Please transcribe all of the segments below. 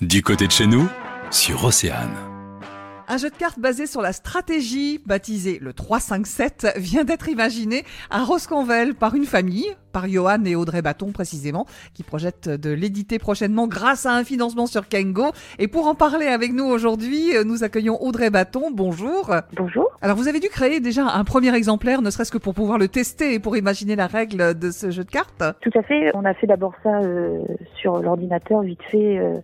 Du côté de chez nous, sur Océane. Un jeu de cartes basé sur la stratégie, baptisé le 3-5-7, vient d'être imaginé à Rosconvel par une famille, par Johan et Audrey Bâton précisément, qui projettent de l'éditer prochainement grâce à un financement sur Kengo. Et pour en parler avec nous aujourd'hui, nous accueillons Audrey Bâton. Bonjour. Bonjour. Alors vous avez dû créer déjà un premier exemplaire, ne serait-ce que pour pouvoir le tester et pour imaginer la règle de ce jeu de cartes Tout à fait. On a fait d'abord ça euh, sur l'ordinateur vite fait. Euh,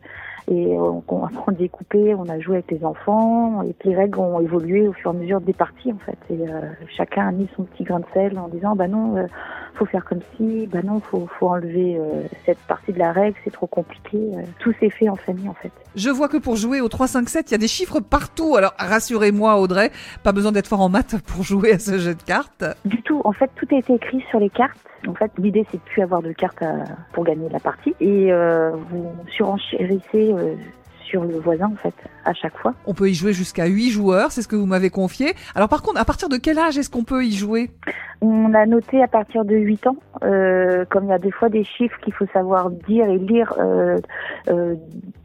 et on, on découpé, on a joué avec les enfants, et puis les règles ont évolué au fur et à mesure des parties en fait. Et euh, chacun a mis son petit grain de sel en disant bah non, euh, faut faire comme si, bah non, faut, faut enlever euh, cette partie de la règle, c'est trop compliqué. Euh. tout s'est fait en famille en fait. Je vois que pour jouer au 3-5-7, il y a des chiffres partout. Alors rassurez-moi Audrey, pas besoin d'être fort en maths pour jouer à ce jeu de cartes. Du tout, en fait tout a été écrit sur les cartes. En fait, l'idée c'est de plus avoir de cartes à- pour gagner la partie et vous surenchérissez euh, sur le voisin en fait à chaque fois. On peut y jouer jusqu'à 8 joueurs, c'est ce que vous m'avez confié. Alors par contre, à partir de quel âge est-ce qu'on peut y jouer? On a noté à partir de 8 ans, euh, comme il y a des fois des chiffres qu'il faut savoir dire et lire, euh, euh,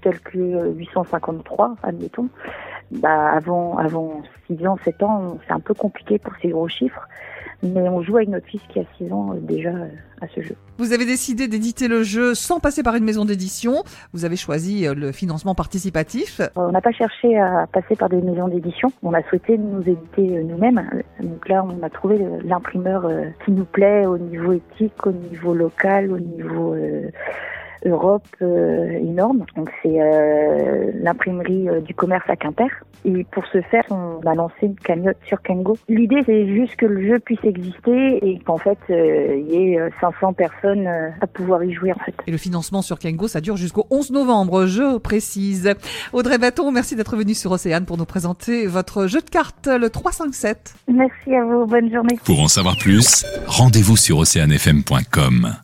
tels que 853, admettons. Bah, avant, avant 6 ans, 7 ans, c'est un peu compliqué pour ces gros chiffres. Mais on joue avec notre fils qui a 6 ans euh, déjà euh, à ce jeu. Vous avez décidé d'éditer le jeu sans passer par une maison d'édition. Vous avez choisi euh, le financement participatif. On n'a pas cherché à passer par des maisons d'édition. On a souhaité nous éditer nous-mêmes. Donc là, on a trouvé l'imprimeur qui nous plaît au niveau éthique, au niveau local, au niveau euh, Europe euh, énorme. Donc c'est euh, l'imprimerie euh, du commerce à Quimper. Et pour ce faire, on a lancé une cagnotte sur Kengo. L'idée, c'est juste que le jeu puisse exister et qu'en fait, euh, il y ait euh, 500 personnes euh, à pouvoir y jouer en fait. Et le financement sur Kengo, ça dure jusqu'au 11 novembre, je précise. Audrey Baton, merci d'être venue sur Océane pour nous présenter votre jeu de cartes, le 357. Merci à vous. Bonne journée. Pour en savoir plus, rendez-vous sur oceanfm.com.